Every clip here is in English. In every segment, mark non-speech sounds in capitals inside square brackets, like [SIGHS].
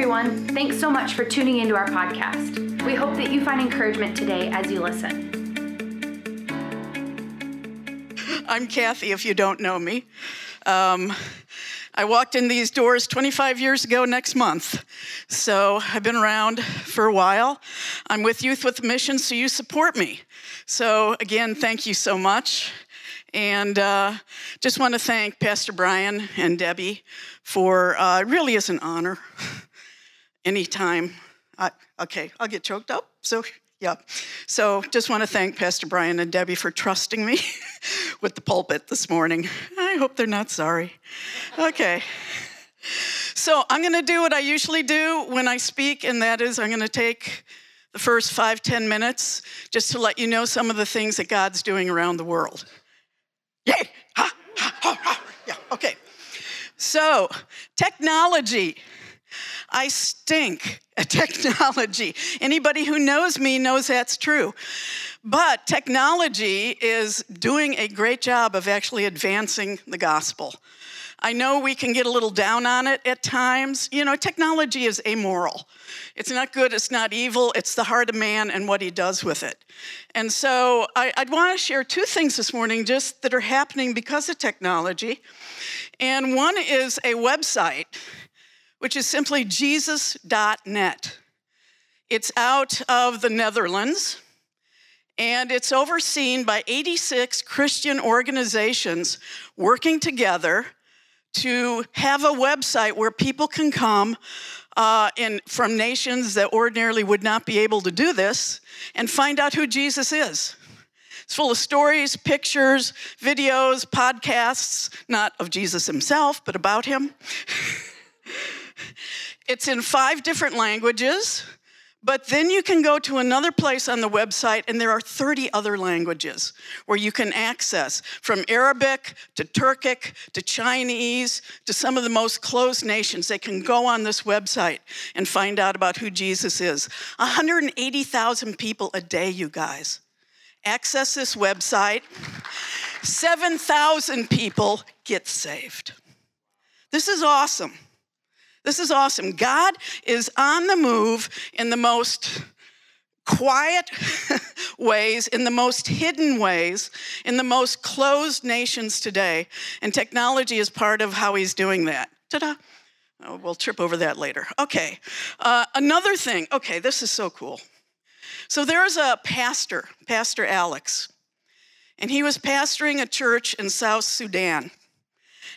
everyone. Thanks so much for tuning into our podcast. We hope that you find encouragement today as you listen. I'm Kathy, if you don't know me. Um, I walked in these doors 25 years ago next month. So I've been around for a while. I'm with Youth with Mission, so you support me. So, again, thank you so much. And uh, just want to thank Pastor Brian and Debbie for uh, it really is an honor. [LAUGHS] Anytime. I, okay, I'll get choked up. So, yeah. So, just want to thank Pastor Brian and Debbie for trusting me [LAUGHS] with the pulpit this morning. I hope they're not sorry. Okay. So, I'm going to do what I usually do when I speak, and that is I'm going to take the first five, ten minutes just to let you know some of the things that God's doing around the world. Yay! Ha, ha, ha, ha. Yeah, okay. So, technology. I stink at [LAUGHS] technology. Anybody who knows me knows that's true. But technology is doing a great job of actually advancing the gospel. I know we can get a little down on it at times. You know, technology is amoral. It's not good, it's not evil, it's the heart of man and what he does with it. And so I, would want to share two things this morning just that are happening because of technology. And one is a website, which is simply jesus.net. It's out of the Netherlands and it's overseen by 86 Christian organizations working together to have a website where people can come uh, in, from nations that ordinarily would not be able to do this and find out who Jesus is. It's full of stories, pictures, videos, podcasts, not of Jesus himself, but about him. [LAUGHS] it's in five different languages. But then you can go to another place on the website, and there are 30 other languages where you can access from Arabic to Turkic to Chinese to some of the most closed nations. They can go on this website and find out about who Jesus is. 180,000 people a day, you guys. Access this website. 7,000 people get saved. This is awesome. This is awesome. God is on the move in the most quiet [LAUGHS] ways, in the most hidden ways, in the most closed nations today. And technology is part of how he's doing that. Ta da! Oh, we'll trip over that later. Okay. Uh, another thing. Okay, this is so cool. So there's a pastor, Pastor Alex, and he was pastoring a church in South Sudan.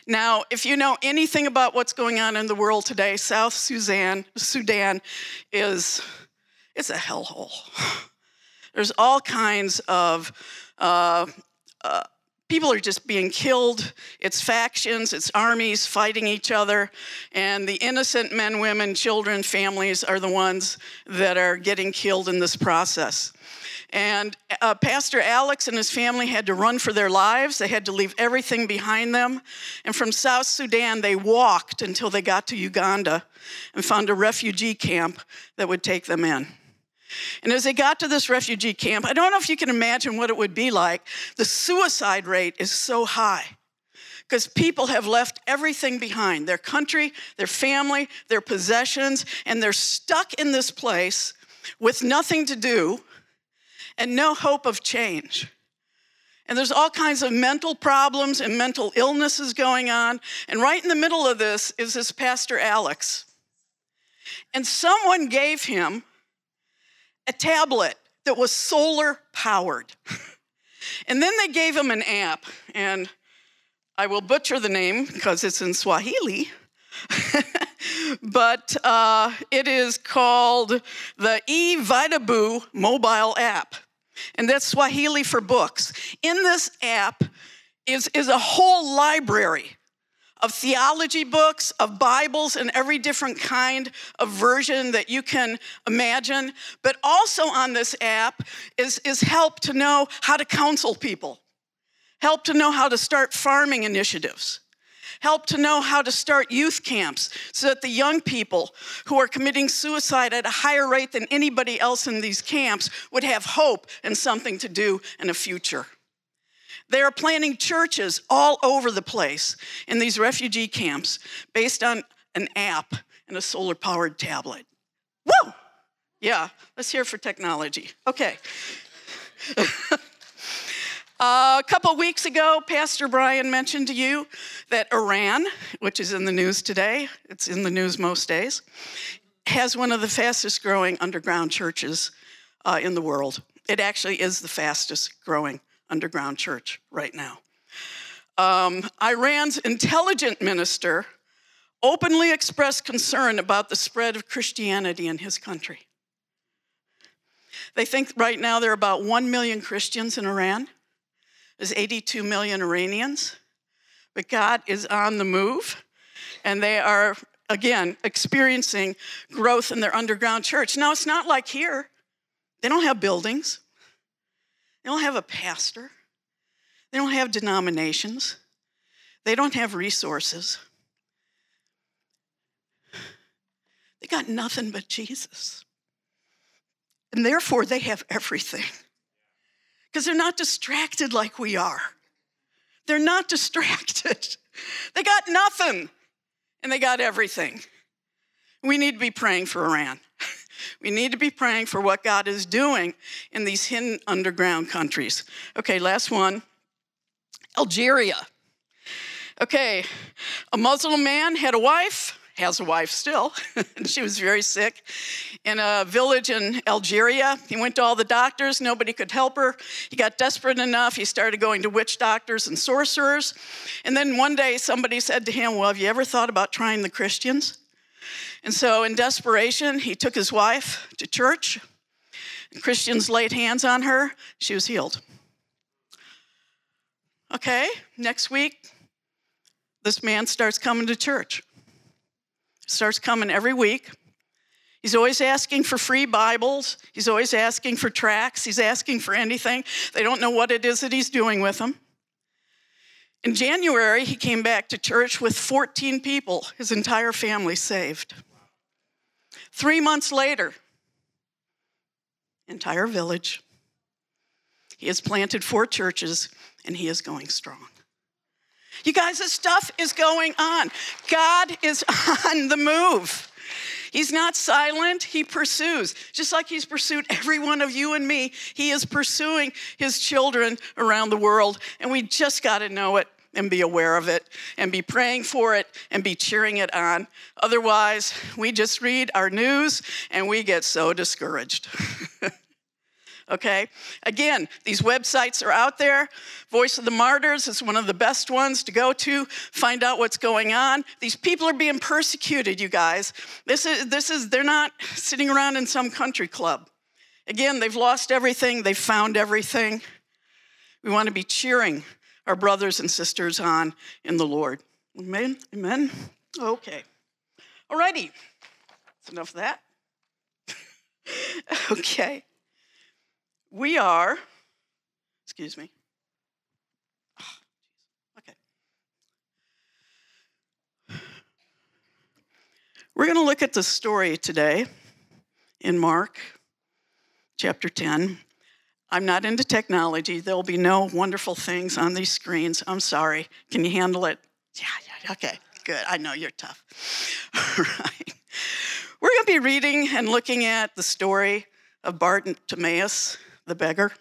Now, if you know anything about what's going on in the world today, South Sudan, Sudan is it's a hellhole. There's all kinds of uh, uh, people are just being killed. It's factions, it's armies fighting each other, and the innocent men, women, children, families are the ones that are getting killed in this process. And uh, Pastor Alex and his family had to run for their lives. They had to leave everything behind them. And from South Sudan, they walked until they got to Uganda and found a refugee camp that would take them in. And as they got to this refugee camp, I don't know if you can imagine what it would be like. The suicide rate is so high because people have left everything behind their country, their family, their possessions, and they're stuck in this place with nothing to do and no hope of change. And there's all kinds of mental problems and mental illnesses going on. And right in the middle of this is this Pastor Alex. And someone gave him a tablet that was solar powered. [LAUGHS] and then they gave him an app, and I will butcher the name because it's in Swahili. [LAUGHS] but uh, it is called the e Vitabu mobile app and that's Swahili for books. In this app is, is a whole library of theology books, of Bibles, and every different kind of version that you can imagine. But also on this app is, is help to know how to counsel people, help to know how to start farming initiatives help to know how to start youth camps so that the young people who are committing suicide at a higher rate than anybody else in these camps would have hope and something to do in a future. They are planning churches all over the place in these refugee camps based on an app, and a solar powered tablet. Whoa! Yeah, let's hear for technology. Okay. [LAUGHS] Uh, a couple weeks ago, Pastor Brian mentioned to you that Iran, which is in the news today, it's in the news most days, has one of the fastest growing underground churches uh, in the world. It actually is the fastest growing underground church right now. Um, Iran's intelligent minister openly expressed concern about the spread of Christianity in his country. They think right now there are about 1 million Christians in Iran. There's 82 million Iranians. But God is on the move, and they are, again, experiencing growth in their underground church. Now, it's not like here, they don't have buildings, they don't have a pastor, they don't have denominations, they don't have resources. They got nothing but Jesus. And therefore, they have everything. Because they're not distracted like we are. They're not [LAUGHS] distracted. They got nothing, and they got everything. We need to be praying for Iran. [LAUGHS] We need to be praying for what God is doing in these hidden underground countries. Okay, last one Algeria. Okay, a Muslim man had a wife, has a wife still, [LAUGHS] she was very sick in a village in Algeria. He went to all the doctors, nobody could help her. He got desperate enough, he started going to witch doctors and sorcerers. And then one day somebody said to him, Well, have you ever thought about trying the Christians? And so, in desperation, he took his wife to church. Christians laid hands on her, she was healed. Okay, next week, this man starts coming to church starts coming every week. He's always asking for free Bibles. He's always asking for tracts. He's asking for anything. They don't know what it is that he's doing with them. In January, he came back to church with 14 people, his entire family saved. Three months later, entire village. He has planted four churches and he is going strong. You guys, this stuff is going on. God is [LAUGHS] on the move. He's not silent, he pursues. Just like he's pursued every one of you and me, he is pursuing his children around the world. And we just got to know it and be aware of it and be praying for it and be cheering it on. Otherwise, we just read our news and we get so discouraged. [LAUGHS] okay? Again, these websites are out there. Voice of the Martyrs is one of the best ones to go to, find out what's going on. These people are being persecuted, you guys. This is, this is they're not sitting around in some country club. Again, they've lost everything, they've found everything. We want to be cheering our brothers and sisters on in the Lord. Amen? Amen? Okay. Alrighty. That's enough of that. [LAUGHS] okay. We are, excuse me. Ah, okay. We're going to look at the story today in Mark chapter 10. I'm not into technology. There'll be no wonderful things on these screens. I'm sorry. Can you handle it? Yeah, yeah, okay, good. I know you're tough. [LAUGHS] All right. We're going to be reading and looking at the story of Bartimaeus the beggar.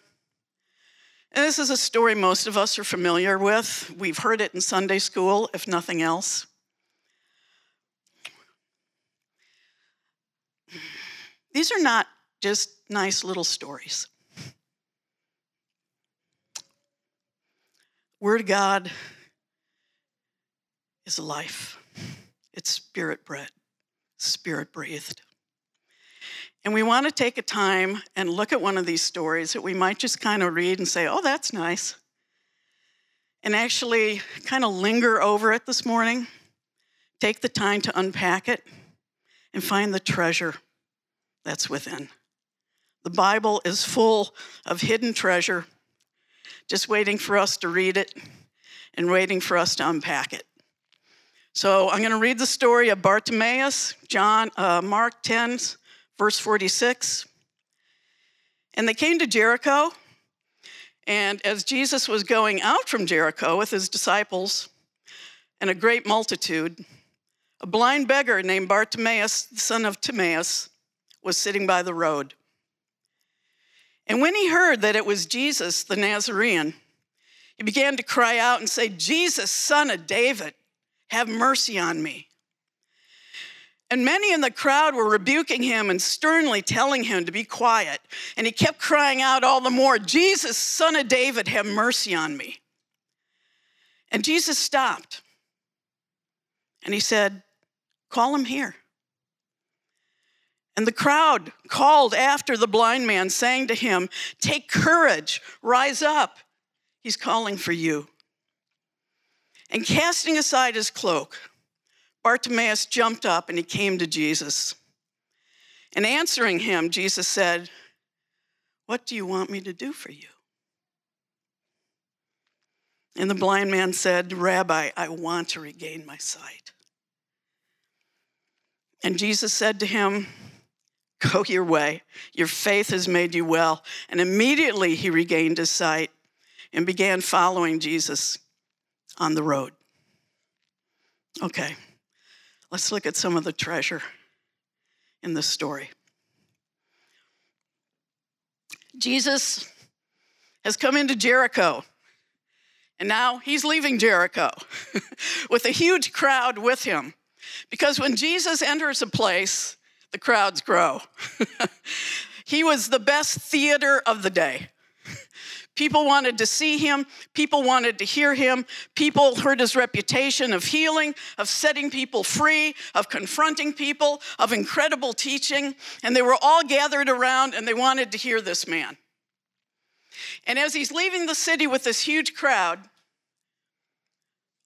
And this is a story most of us are familiar with. We've heard it in Sunday school, if nothing else. These are not just nice little stories. Word of God is life. It's spirit bred, spirit breathed. And we want to take a time and look at one of these stories that we might just kind of read and say, oh, that's nice. And actually kind of linger over it this morning, take the time to unpack it, and find the treasure that's within. The Bible is full of hidden treasure, just waiting for us to read it and waiting for us to unpack it. So I'm going to read the story of Bartimaeus, John, uh, Mark 10, verse 46. And they came to Jericho, and as Jesus was going out from Jericho with his disciples and a great multitude, a blind beggar named Bartimaeus, the son of Timaeus, was sitting by the road. And when he heard that it was Jesus, the Nazarene, he began to cry out and say, Jesus, son of David, have mercy on me. And many in the crowd were rebuking him and sternly telling him to be quiet. And he kept crying out all the more, Jesus, son of David, have mercy on me. And Jesus stopped. And he said, Call him here. And the crowd called after the blind man, saying to him, Take courage, rise up. He's calling for you. And casting aside his cloak, Bartimaeus jumped up and he came to Jesus. And answering him, Jesus said, What do you want me to do for you? And the blind man said, Rabbi, I want to regain my sight. And Jesus said to him, Go your way. Your faith has made you well. And immediately he regained his sight and began following Jesus on the road. Okay. Let's look at some of the treasure in this story. Jesus has come into Jericho, and now he's leaving Jericho [LAUGHS] with a huge crowd with him. Because when Jesus enters a place, the crowds grow. [LAUGHS] he was the best theater of the day. People wanted to see him. People wanted to hear him. People heard his reputation of healing, of setting people free, of confronting people, of incredible teaching. And they were all gathered around and they wanted to hear this man. And as he's leaving the city with this huge crowd,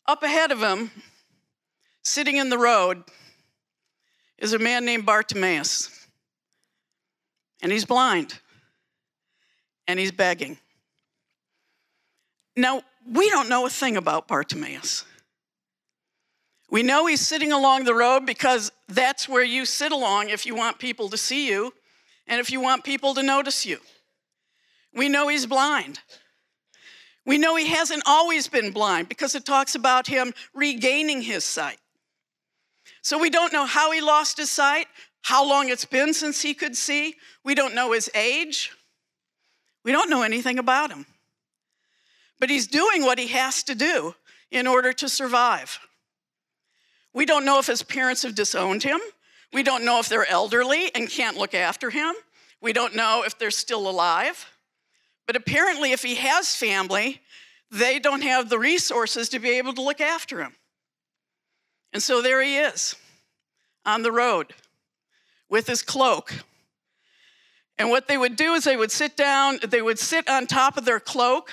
up ahead of him, sitting in the road, is a man named Bartimaeus. And he's blind. And he's begging. Now, we don't know a thing about Bartimaeus. We know he's sitting along the road because that's where you sit along if you want people to see you and if you want people to notice you. We know he's blind. We know he hasn't always been blind because it talks about him regaining his sight. So we don't know how he lost his sight, how long it's been since he could see. We don't know his age. We don't know anything about him but he's doing what he has to do in order to survive. We don't know if his parents have disowned him. We don't know if they're elderly and can't look after him. We don't know if they're still alive. But apparently, if he has family, they don't have the resources to be able to look after him. And so there he is on the road with his cloak. And what they would do is they would sit down, they would sit on top of their cloak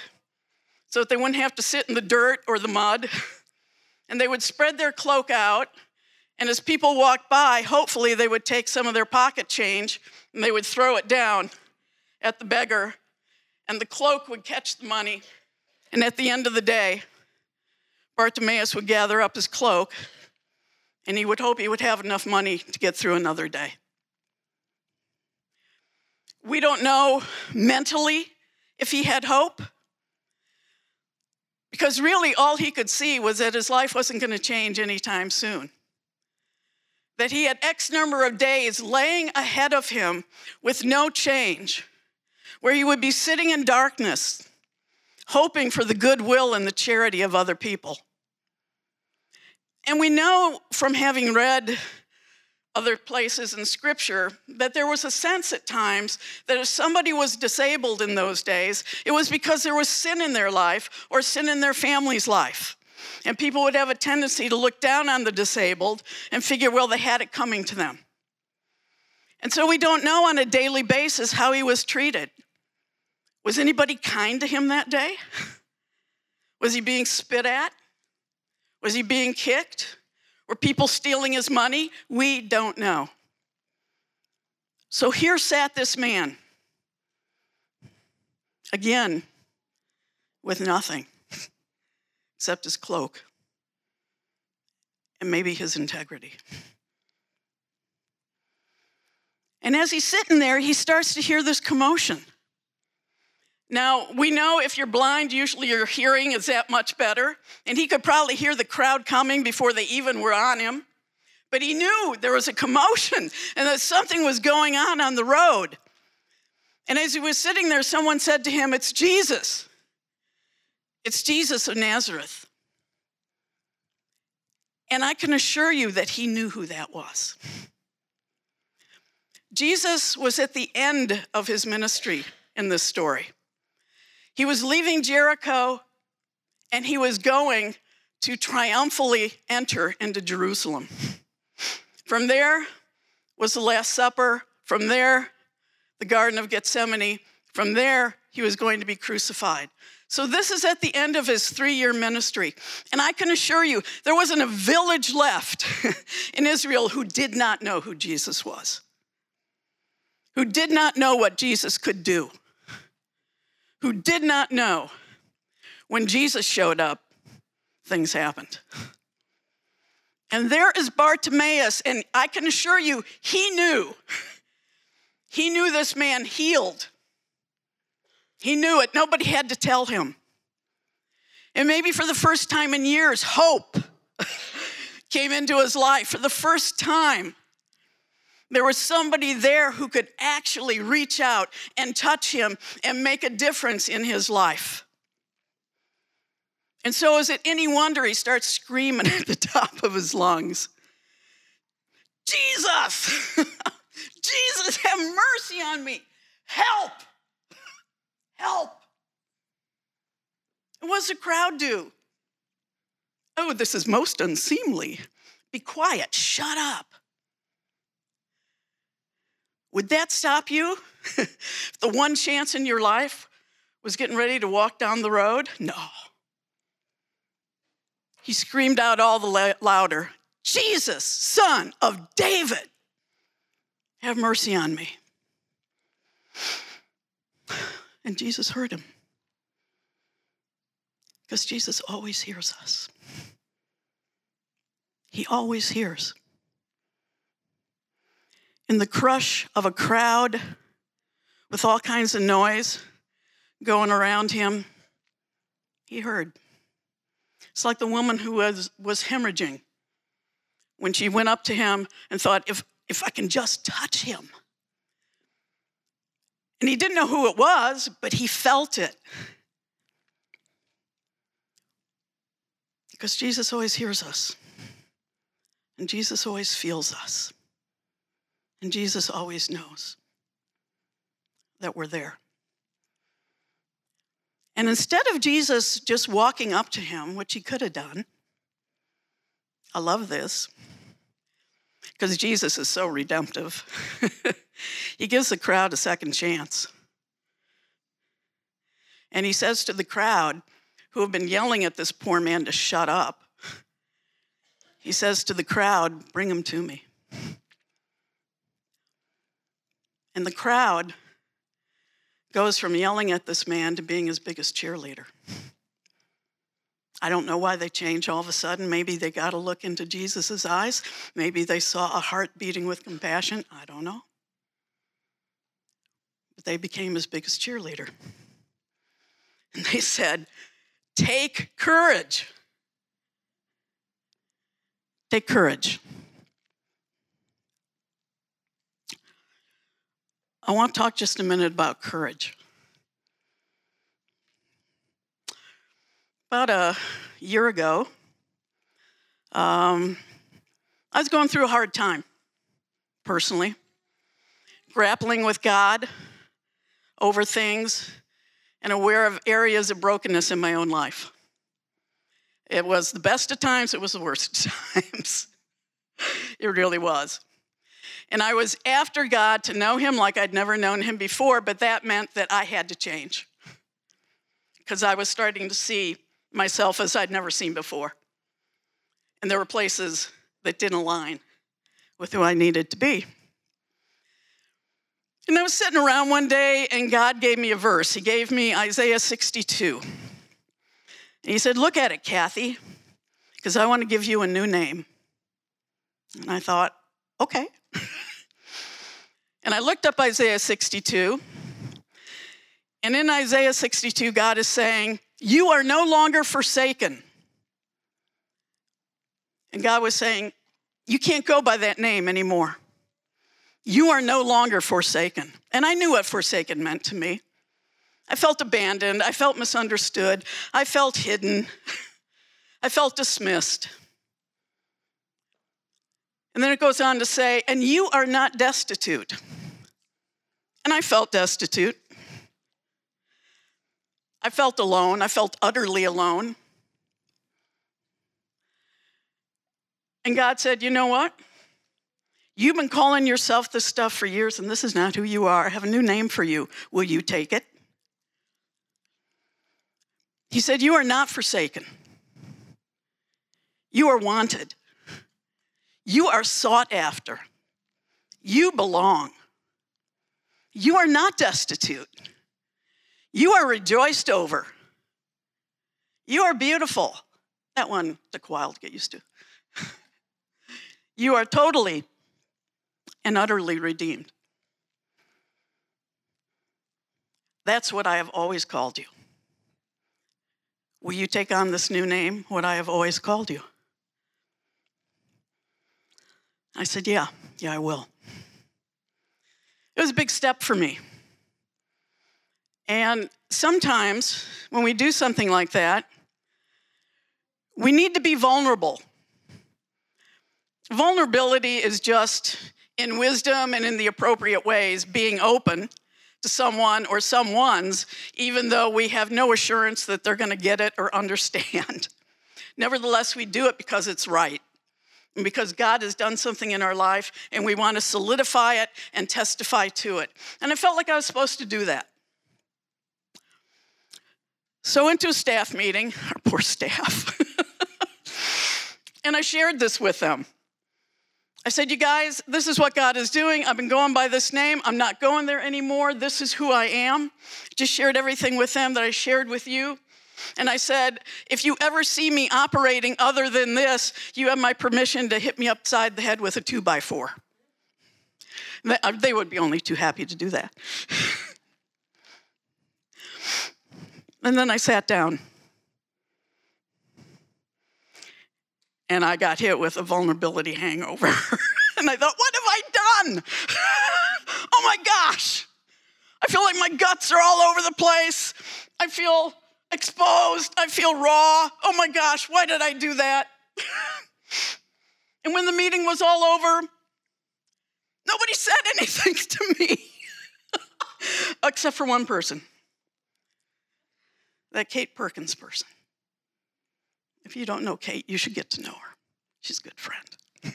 so that they wouldn't have to sit in the dirt or the mud. [LAUGHS] And they would spread their cloak out. And as people walked by, hopefully they would take some of their pocket change and they would throw it down at the beggar. And the cloak would catch the money. And at the end of the day, Bartimaeus would gather up his cloak and he would hope he would have enough money to get through another day. We don't know mentally if he had hope. Because really, all he could see was that his life wasn't going to change anytime soon. That he had X number of days laying ahead of him with no change, where he would be sitting in darkness, hoping for the goodwill and the charity of other people. And we know from having read other places in scripture that there was a sense at times that if somebody was disabled in those days, it was because there was sin in their life or sin in their family's life. And people would have a tendency to look down on the disabled and figure, well, they had it coming to them. And so we don't know on a daily basis how he was treated. Was anybody kind to him that day? [LAUGHS] Was he being spit at? Was he being kicked? Were people stealing his money? We don't know. So here sat this man, again, with nothing [LAUGHS] except his cloak and maybe his integrity. And as he's sitting there, he starts to hear this commotion. Now, we know if you're blind, usually your hearing is that much better. And he could probably hear the crowd coming before they even were on him. but he knew there was a commotion and that something was going on on the road. And as he was sitting there, someone said to him, It's Jesus. It's Jesus of Nazareth. And I can assure you that he knew who that was. Jesus was at the end of his ministry in this story. He was leaving Jericho and he was going to triumphally enter into Jerusalem. From there was the Last Supper. From there, the Garden of Gethsemane. From there, he was going to be crucified. So, this is at the end of his three year ministry. And I can assure you, there wasn't a village left [LAUGHS] in Israel who did not know who Jesus was, who did not know what Jesus could do, who did not know when Jesus showed up, things happened. And there is Bartimaeus, and I can assure you, he knew. He knew this man healed. He knew it. Nobody had to tell him. And maybe for the first time in years, hope [LAUGHS] came into his life. For the first time, there was somebody there who could actually reach out and touch him and make a difference in his life. And so, is it any wonder he starts screaming [LAUGHS] at the top of his lungs Jesus, [LAUGHS] Jesus, have mercy on me. Help, [LAUGHS] help. And what does the crowd do? Oh, this is most unseemly. Be quiet, shut up. Would that stop you? [LAUGHS] if the one chance in your life was getting ready to walk down the road? No. He screamed out all the louder, Jesus, son of David, have mercy on me. [SIGHS] And Jesus heard him. Because Jesus always hears us. He always hears. In the crush of a crowd with all kinds of noise going around him, he heard. It's like the woman who was, was hemorrhaging when she went up to him and thought, if, if I can just touch him. And he didn't know who it was, but he felt it. Because Jesus always hears us, and Jesus always feels us, and Jesus always knows that we're there. And instead of Jesus just walking up to him, which he could have done, I love this because Jesus is so redemptive. [LAUGHS] he gives the crowd a second chance. And he says to the crowd who have been yelling at this poor man to shut up, he says to the crowd, Bring him to me. And the crowd goes from yelling at this man to being his biggest cheerleader. I don't know why they change all of a sudden. Maybe they got to look into Jesus' eyes. Maybe they saw a heart beating with compassion. I don't know. But they became his biggest cheerleader. And they said, Take courage. Take courage. I want to talk just a minute about courage. About a year ago, um, I was going through a hard time personally, grappling with God over things and aware of areas of brokenness in my own life. It was the best of times, it was the worst of [LAUGHS] times. it really was. And I was after God to know Him like I'd never known Him before, but that meant that I had to change because I was starting to see myself as I'd never seen before. And there were places that didn't align with who I needed to be. And I was sitting around one day, and God gave me a verse. He gave me Isaiah 62. And He said, Look at it, Kathy, because I want to give you a new name. And I thought, Okay. And I looked up Isaiah 62. And in Isaiah 62, God is saying, You are no longer forsaken. And God was saying, You can't go by that name anymore. You are no longer forsaken. And I knew what forsaken meant to me. I felt abandoned. I felt misunderstood. I felt hidden. [LAUGHS] I felt dismissed. And then it goes on to say, and you are not destitute. And I felt destitute. I felt alone. I felt utterly alone. And God said, You know what? You've been calling yourself this stuff for years, and this is not who you are. I have a new name for you. Will you take it? He said, You are not forsaken. You are wanted. You are sought after. You belong. You are not destitute. You are rejoiced over. You are beautiful. That one took a while to get used to. [LAUGHS] You are totally and utterly redeemed. That's what I have always called you. Will you take on this new name, what I have always called you? I said, Yeah, yeah, I will. It was a big step for me. And sometimes when we do something like that, we need to be vulnerable. Vulnerability is just in wisdom and in the appropriate ways being open to someone or someone's, even though we have no assurance that they're going to get it or [LAUGHS] understand. Nevertheless, we do it because it's right. Because God has done something in our life and we want to solidify it and testify to it. And I felt like I was supposed to do that. So, into a staff meeting, [LAUGHS] our poor staff, [LAUGHS] and I shared this with them. I said, You guys, this is what God is doing. I've been going by this name. I'm not going there anymore. This is who I am. Just shared everything with them that I shared with you. And I said, If you ever see me operating other than this, you have my permission to hit me upside the head with a two by four. Uh, they would be only too happy to do that. [LAUGHS] and then I sat down. and I got hit with a vulnerability hangover. [LAUGHS] and I thought, what have I done? [LAUGHS] oh my gosh. I feel like my guts are all over the place. I feel exposed. I feel raw. Oh my gosh, why did I do that? [LAUGHS] and when the meeting was all over, nobody said anything to me [LAUGHS] except for one person that Kate Perkins person. If you don't know Kate, you should get to know her. She's a good friend. [LAUGHS]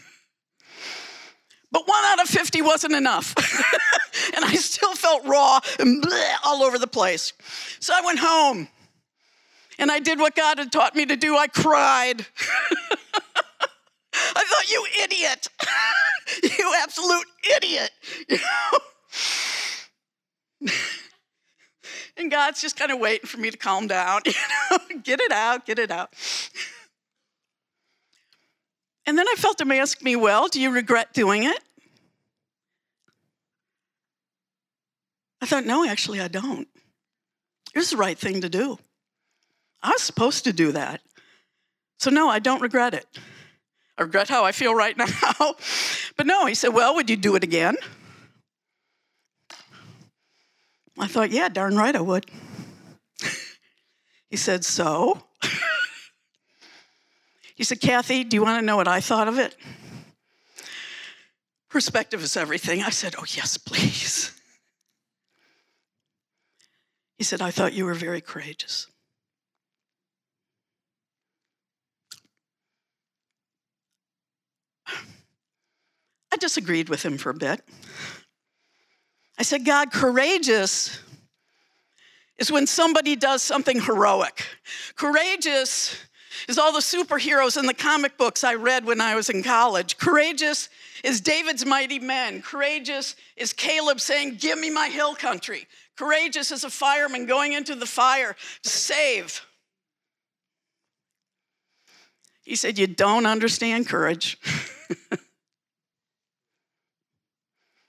but one out of 50 wasn't enough. and I still felt raw and all over the place. So I went home and I did what God had taught me to do. I cried. [LAUGHS] I thought, you idiot. [LAUGHS] you absolute idiot. [LAUGHS] And God's just kind of waiting for me to calm down, you know, get it out, get it out. And then I felt him ask me, Well, do you regret doing it? I thought, No, actually, I don't. It was the right thing to do. I was supposed to do that. So, no, I don't regret it. I regret how I feel right [LAUGHS] now. but no, he said, Well, would you do it again? I thought, yeah, darn right I would. he said, so? [LAUGHS] he said, Kathy, do you want to know what I thought of it? Perspective is everything. I said, oh, yes, please. He said, I thought you were very courageous. I disagreed with him for a bit. I said, God, courageous is when somebody does something heroic. Courageous is all the superheroes in the comic books I read when I was in college. Courageous is David's mighty men. Courageous is Caleb saying, Give me my hill country. Courageous is a fireman going into the fire to save. He said, You don't understand courage. [LAUGHS]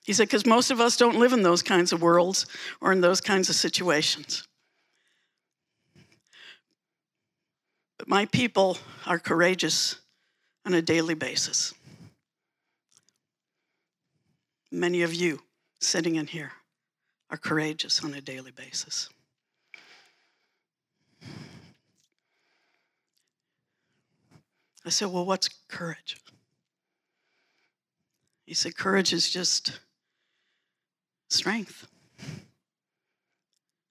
He said, because most of us don't live in those kinds of worlds or in those kinds of situations. But my people are courageous on a daily basis. Many of you sitting in here are courageous on a daily basis. I said, Well, what's courage? He said, Courage is just strength.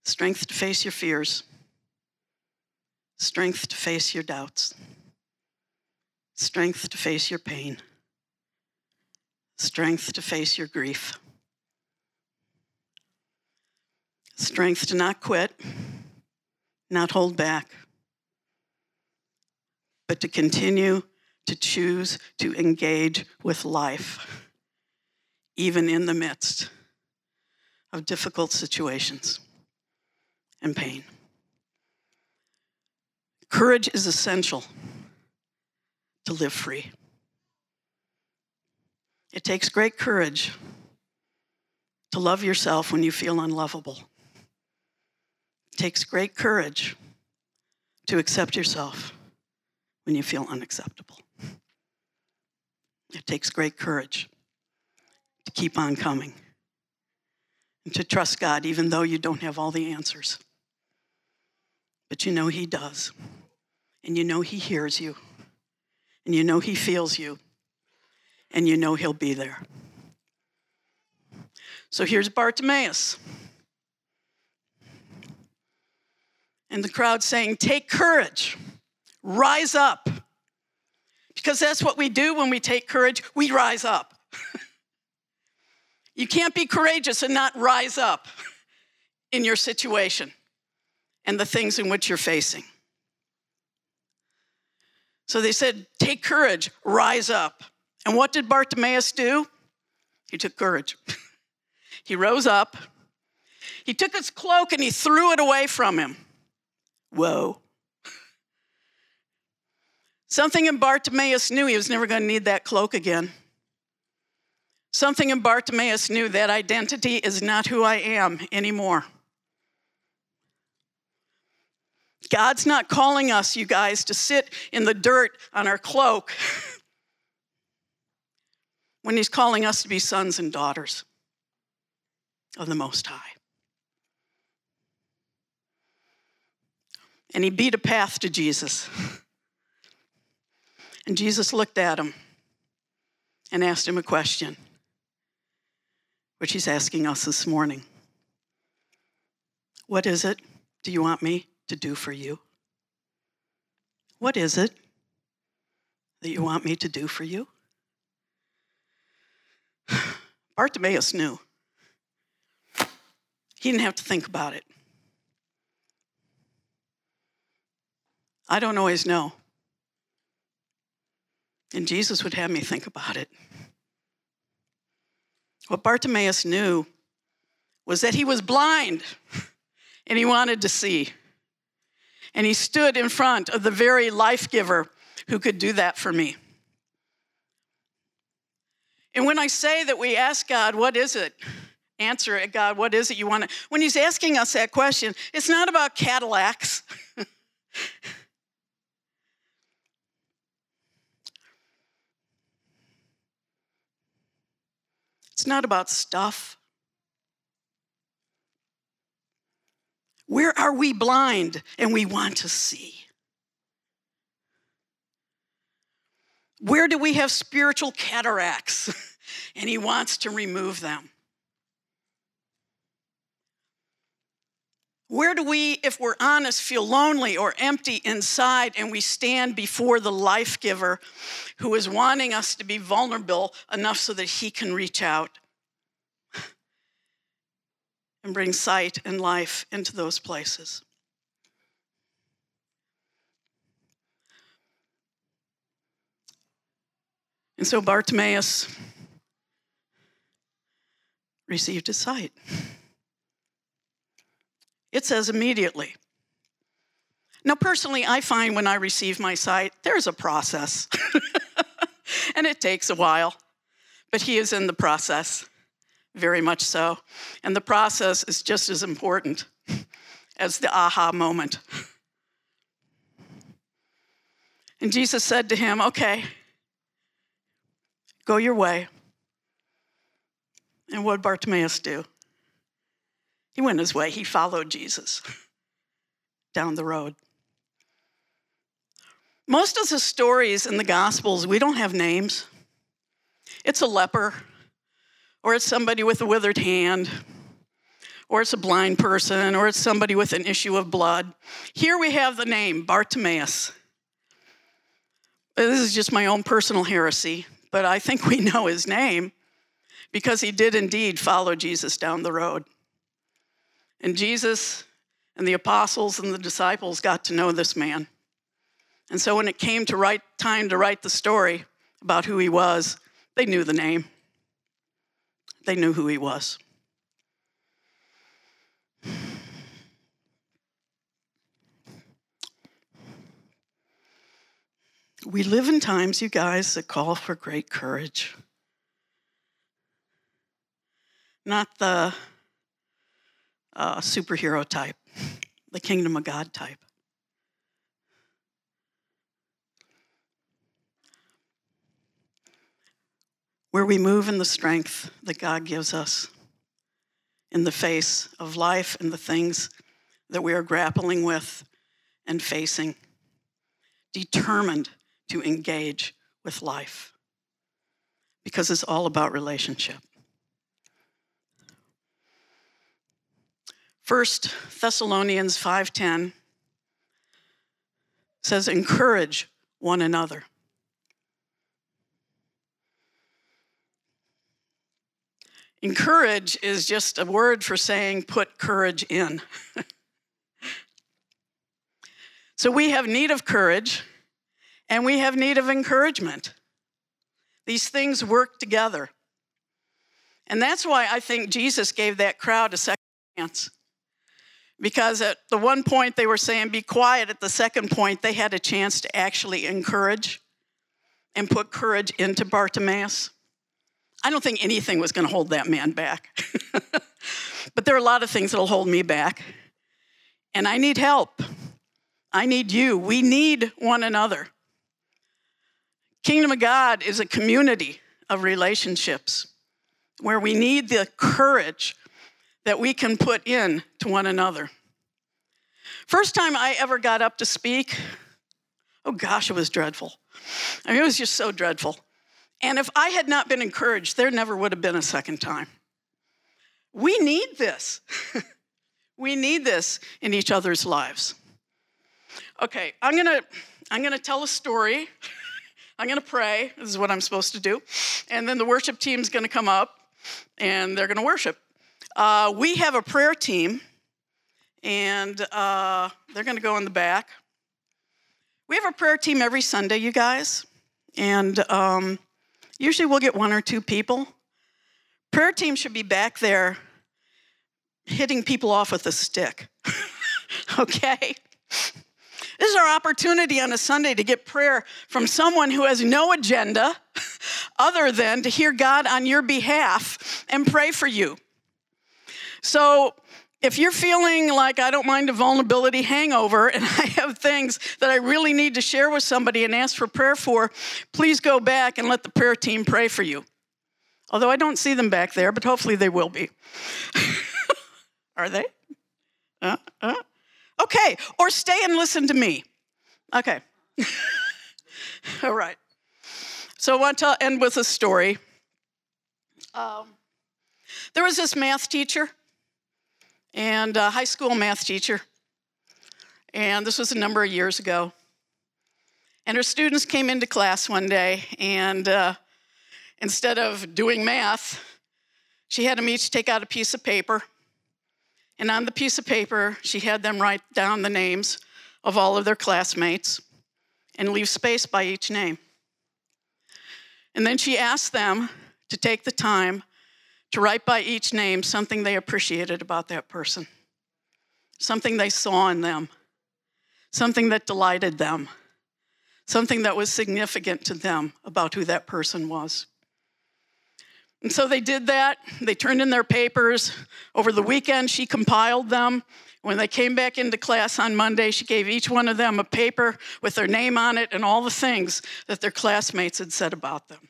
Strength to face your fears, strength to face your doubts, strength to face your pain, strength to face your grief, strength to not quit, not hold back, but to continue to choose to engage with life, even in the midst of difficult situations and pain. Courage is essential to live free. It takes great courage to love yourself when you feel unlovable. It takes great courage to accept yourself when you feel unacceptable. It takes great courage to keep on coming and to trust God even though you don't have all the answers. But you know He does. And you know He hears you. And you know He feels you. And you know He'll be there. So here's Bartimaeus. And the crowd saying, Take courage, rise up. Because that's what we do when we take courage, we rise up. [LAUGHS] you can't be courageous and not rise up [LAUGHS] in your situation and the things in which you're facing. So they said, Take courage, rise up. And what did Bartimaeus do? He took courage. [LAUGHS] he rose up, he took his cloak and he threw it away from him. Whoa. [LAUGHS] Something in Bartimaeus knew he was never going to need that cloak again. Something in Bartimaeus knew that identity is not who I am anymore. God's not calling us, you guys, to sit in the dirt on our cloak [LAUGHS] when He's calling us to be sons and daughters of the Most High. And He beat a path to Jesus. [LAUGHS] And Jesus looked at him and asked him a question, which He's asking us this morning. What is it do you want me to do for you? What is it that you want me to do for you? [SIGHS] Bartimaeus knew. He didn't have to think about it. I don't always know. And Jesus would have me think about it. What Bartimaeus knew was that he was blind and he wanted to see and he stood in front of the very life giver who could do that for me. And when I say that we ask God, what is it? Answer it, God, what is it you want? When he's asking us that question, it's not about Cadillacs. [LAUGHS] it's not about stuff. Where are we blind and we want to see? Where do we have spiritual cataracts [LAUGHS] and he wants to remove them? Where do we, if we're honest, feel lonely or empty inside and we stand before the life giver who is wanting us to be vulnerable enough so that he can reach out? [LAUGHS] and bring sight and life into those places. And so Bartimaeus received his sight. It says immediately. Now, personally, I find when I receive my sight, there's a process, [LAUGHS] and it takes a while, but he is in the process very much so. And the process is just as important as the aha moment. And Jesus said to him, Okay, go your way. And what did Bartimaeus do? He went his way, he followed Jesus down the road. Most of the stories in the Gospels, we don't have names. It's a leper, or it's somebody with a withered hand, or it's a blind person, or it's somebody with an issue of blood. Here we have the name Bartimaeus. This is just my own personal heresy, but I think we know his name because he did indeed follow Jesus down the road. And Jesus and the apostles and the disciples got to know this man. And so when it came to write time to write the story about who he was, they knew the name. They knew who he was. We live in times, you guys, that call for great courage. Not the uh, superhero type, the kingdom of God type. Where we move in the strength that God gives us in the face of life and the things that we are grappling with and facing, determined to engage with life because it's all about relationship. First Thessalonians 5:10 says encourage one another. Encourage is just a word for saying put courage in. [LAUGHS] so we have need of courage and we have need of encouragement. These things work together. And that's why I think Jesus gave that crowd a second chance. Because at the one point they were saying, be quiet. At the second point, they had a chance to actually encourage and put courage into Bartimaeus. I don't think anything was going to hold that man back. [LAUGHS] but there are a lot of things that'll hold me back. And I need help. I need you. We need one another. Kingdom of God is a community of relationships where we need the courage that we can put in to one another. First time I ever got up to speak, oh gosh, it was dreadful. I mean, it was just so dreadful. And if I had not been encouraged, there never would have been a second time. We need this. [LAUGHS] we need this in each other's lives. Okay, I'm gonna I'm gonna tell a story. [LAUGHS] I'm to pray. This is what I'm supposed to do. And then the worship team's to come up and they're to worship. Uh, we have a prayer team, and uh, they're going to go in the back. We have a prayer team every Sunday, you guys. And um, usually we'll get one or two people. Prayer team should be back there hitting people off with a stick. [LAUGHS] okay? This is our opportunity on a Sunday to get prayer from someone who has no agenda [LAUGHS] other than to hear God on your behalf and pray for you. So, if you're feeling like I don't mind a vulnerability hangover and [LAUGHS] I have things that I really need to share with somebody and ask for prayer for, please go back and let the prayer team pray for you. Although I don't see them back there, but hopefully they will be. [LAUGHS] Are they? Uh, uh, Okay, or stay and listen to me. Okay. [LAUGHS] All right. So I want to end with a story. Um, there was this math teacher, and a high school math teacher, and this was a number of years ago. And her students came into class one day, and uh, instead of doing math, she had them each take out a piece of paper and on the piece of paper, she had them write down the names of all of their classmates and leave space by each name. And then she asked them to take the time to write by each name something they appreciated about that person, something they saw in them, something that delighted them, something that was significant to them about who that person was. And so they did that. They turned in their papers. Over the weekend, she compiled them. When they came back into class on Monday, she gave each one of them a paper with their name on it and all the things that their classmates had said about them.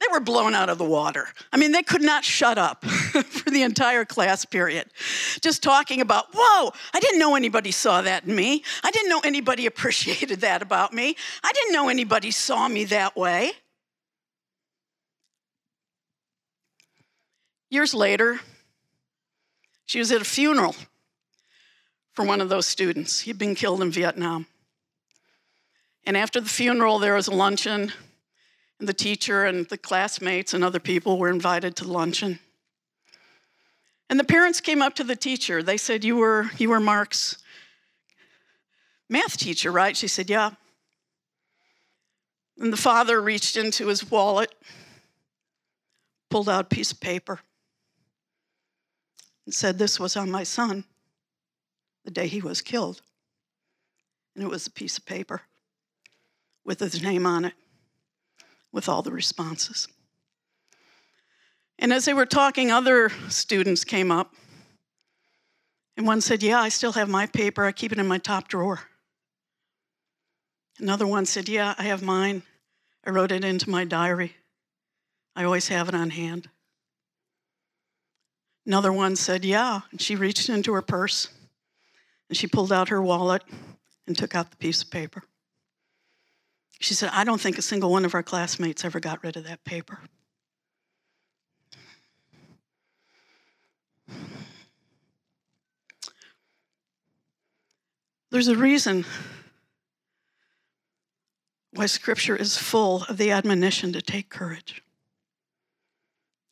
They were blown out of the water. I mean, they could not shut up [LAUGHS] for the entire class period. Just talking about, whoa, I didn't know anybody saw that in me. I didn't know anybody [LAUGHS] appreciated that about me. I didn't know anybody saw me that way. Years later, she was at a funeral for one of those students. He'd been killed in Vietnam. And after the funeral, there was a luncheon and the teacher and the classmates and other people were invited to luncheon. And the parents came up to the teacher. They said, You were, you were Mark's math teacher, right? She said, Yeah. And the father reached into his wallet, pulled out a piece of paper, and said, This was on my son the day he was killed. And it was a piece of paper with his name on it with all the responses. And as they were talking, other students came up. And one said, Yeah, I still have my paper. I keep it in my top drawer. Another one said, Yeah, I have mine. I wrote it into my diary. I always have it on hand. Another one said, Yeah. And she reached into her purse and she pulled out her wallet and took out the piece of paper. She said, I don't think a single one of our classmates ever got rid of that paper. There's a reason why Scripture is full of the admonition to take courage.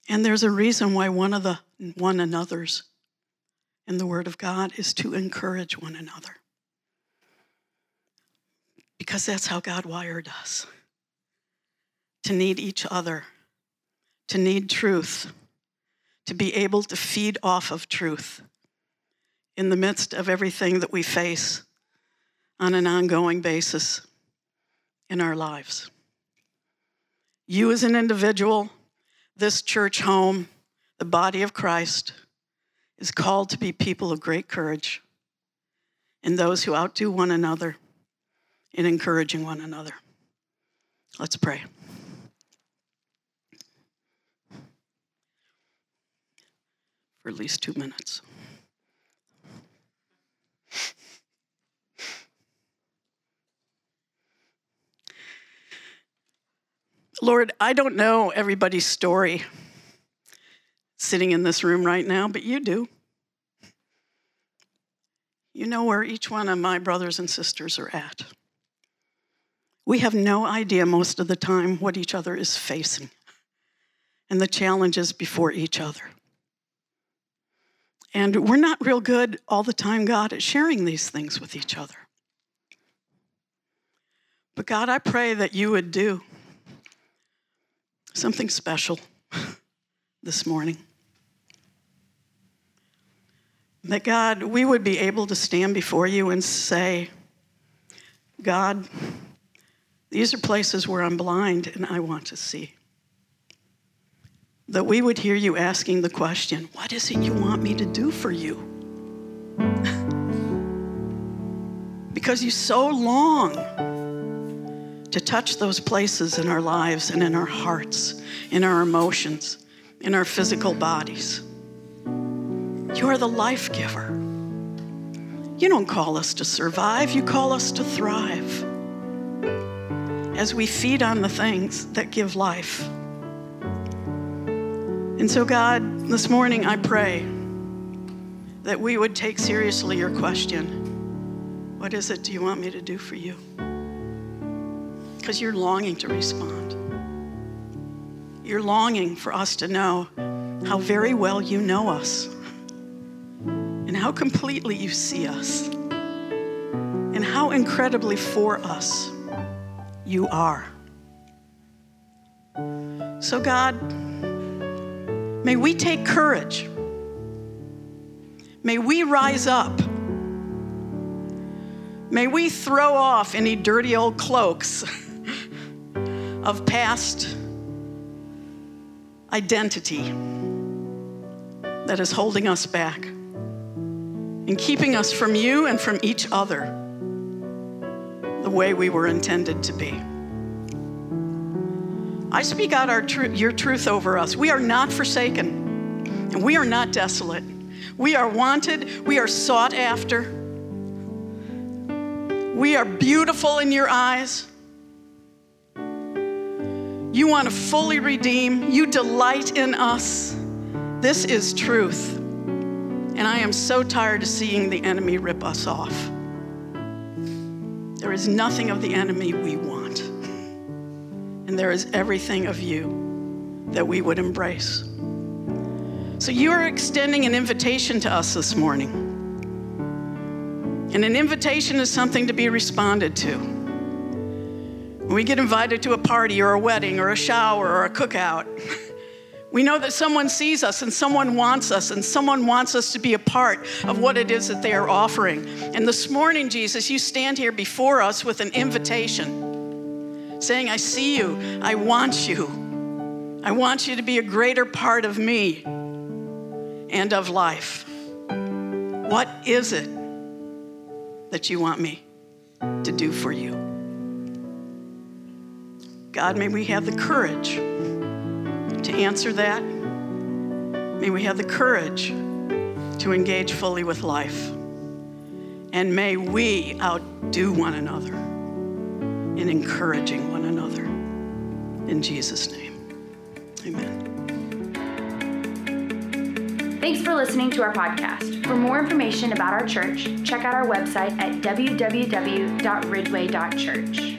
And there's a reason why one of the one another's in the Word of God is to encourage one another because that's how God wired us to need each other, to need truth, to be able to feed off of truth in the midst of everything that we face on an ongoing basis in our lives. You, as an individual, this church home, the body of Christ, is called to be people of great courage and those who outdo one another in encouraging one another. Let's pray. For at least two minutes. Lord, I don't know everybody's story sitting in this room right now, but you do. You know where each one of my brothers and sisters are at. We have no idea most of the time what each other is facing and the challenges before each other. And we're not real good all the time, God, at sharing these things with each other. But God, I pray that you would do something special [LAUGHS] this morning. That God, we would be able to stand before you and say, God, these are places where I'm blind and I want to see. That we would hear you asking the question, What is it you want me to do for you? [LAUGHS] because you so long to touch those places in our lives and in our hearts, in our emotions, in our physical bodies. You are the life giver. You don't call us to survive, you call us to thrive as we feed on the things that give life. And so, God, this morning I pray that we would take seriously your question What is it do you want me to do for you? Because you're longing to respond. You're longing for us to know how very well you know us and how completely you see us and how incredibly for us you are. So, God, may we take courage. May we rise up. May we throw off any dirty old cloaks [LAUGHS] of past identity that is holding us back and keeping us from you and from each other the way we were intended to be. I speak out our tr- your truth over us. We are not forsaken, and we are not desolate. We are wanted, we are sought after. We are beautiful in your eyes. You want to fully redeem, you delight in us. This is truth. And I am so tired of seeing the enemy rip us off. There is nothing of the enemy we want, and there is everything of you that we would embrace. So you are extending an invitation to us this morning. And an invitation is something to be responded to. When we get invited to a party or a wedding or a shower or a cookout, [LAUGHS] we know that someone sees us and someone wants us and someone wants us to be a part of what it is that they are offering. And this morning, Jesus, you stand here before us with an invitation saying, I see you, I want you. I want you to be a greater part of me and of life. What is it that you want me to do for you? God, may we have the courage to answer that. May we have the courage to engage fully with life. And may we outdo one another in encouraging one another. In Jesus' name, amen. Thanks for listening to our podcast. For more information about our church, check out our website at www.ridgeway.church.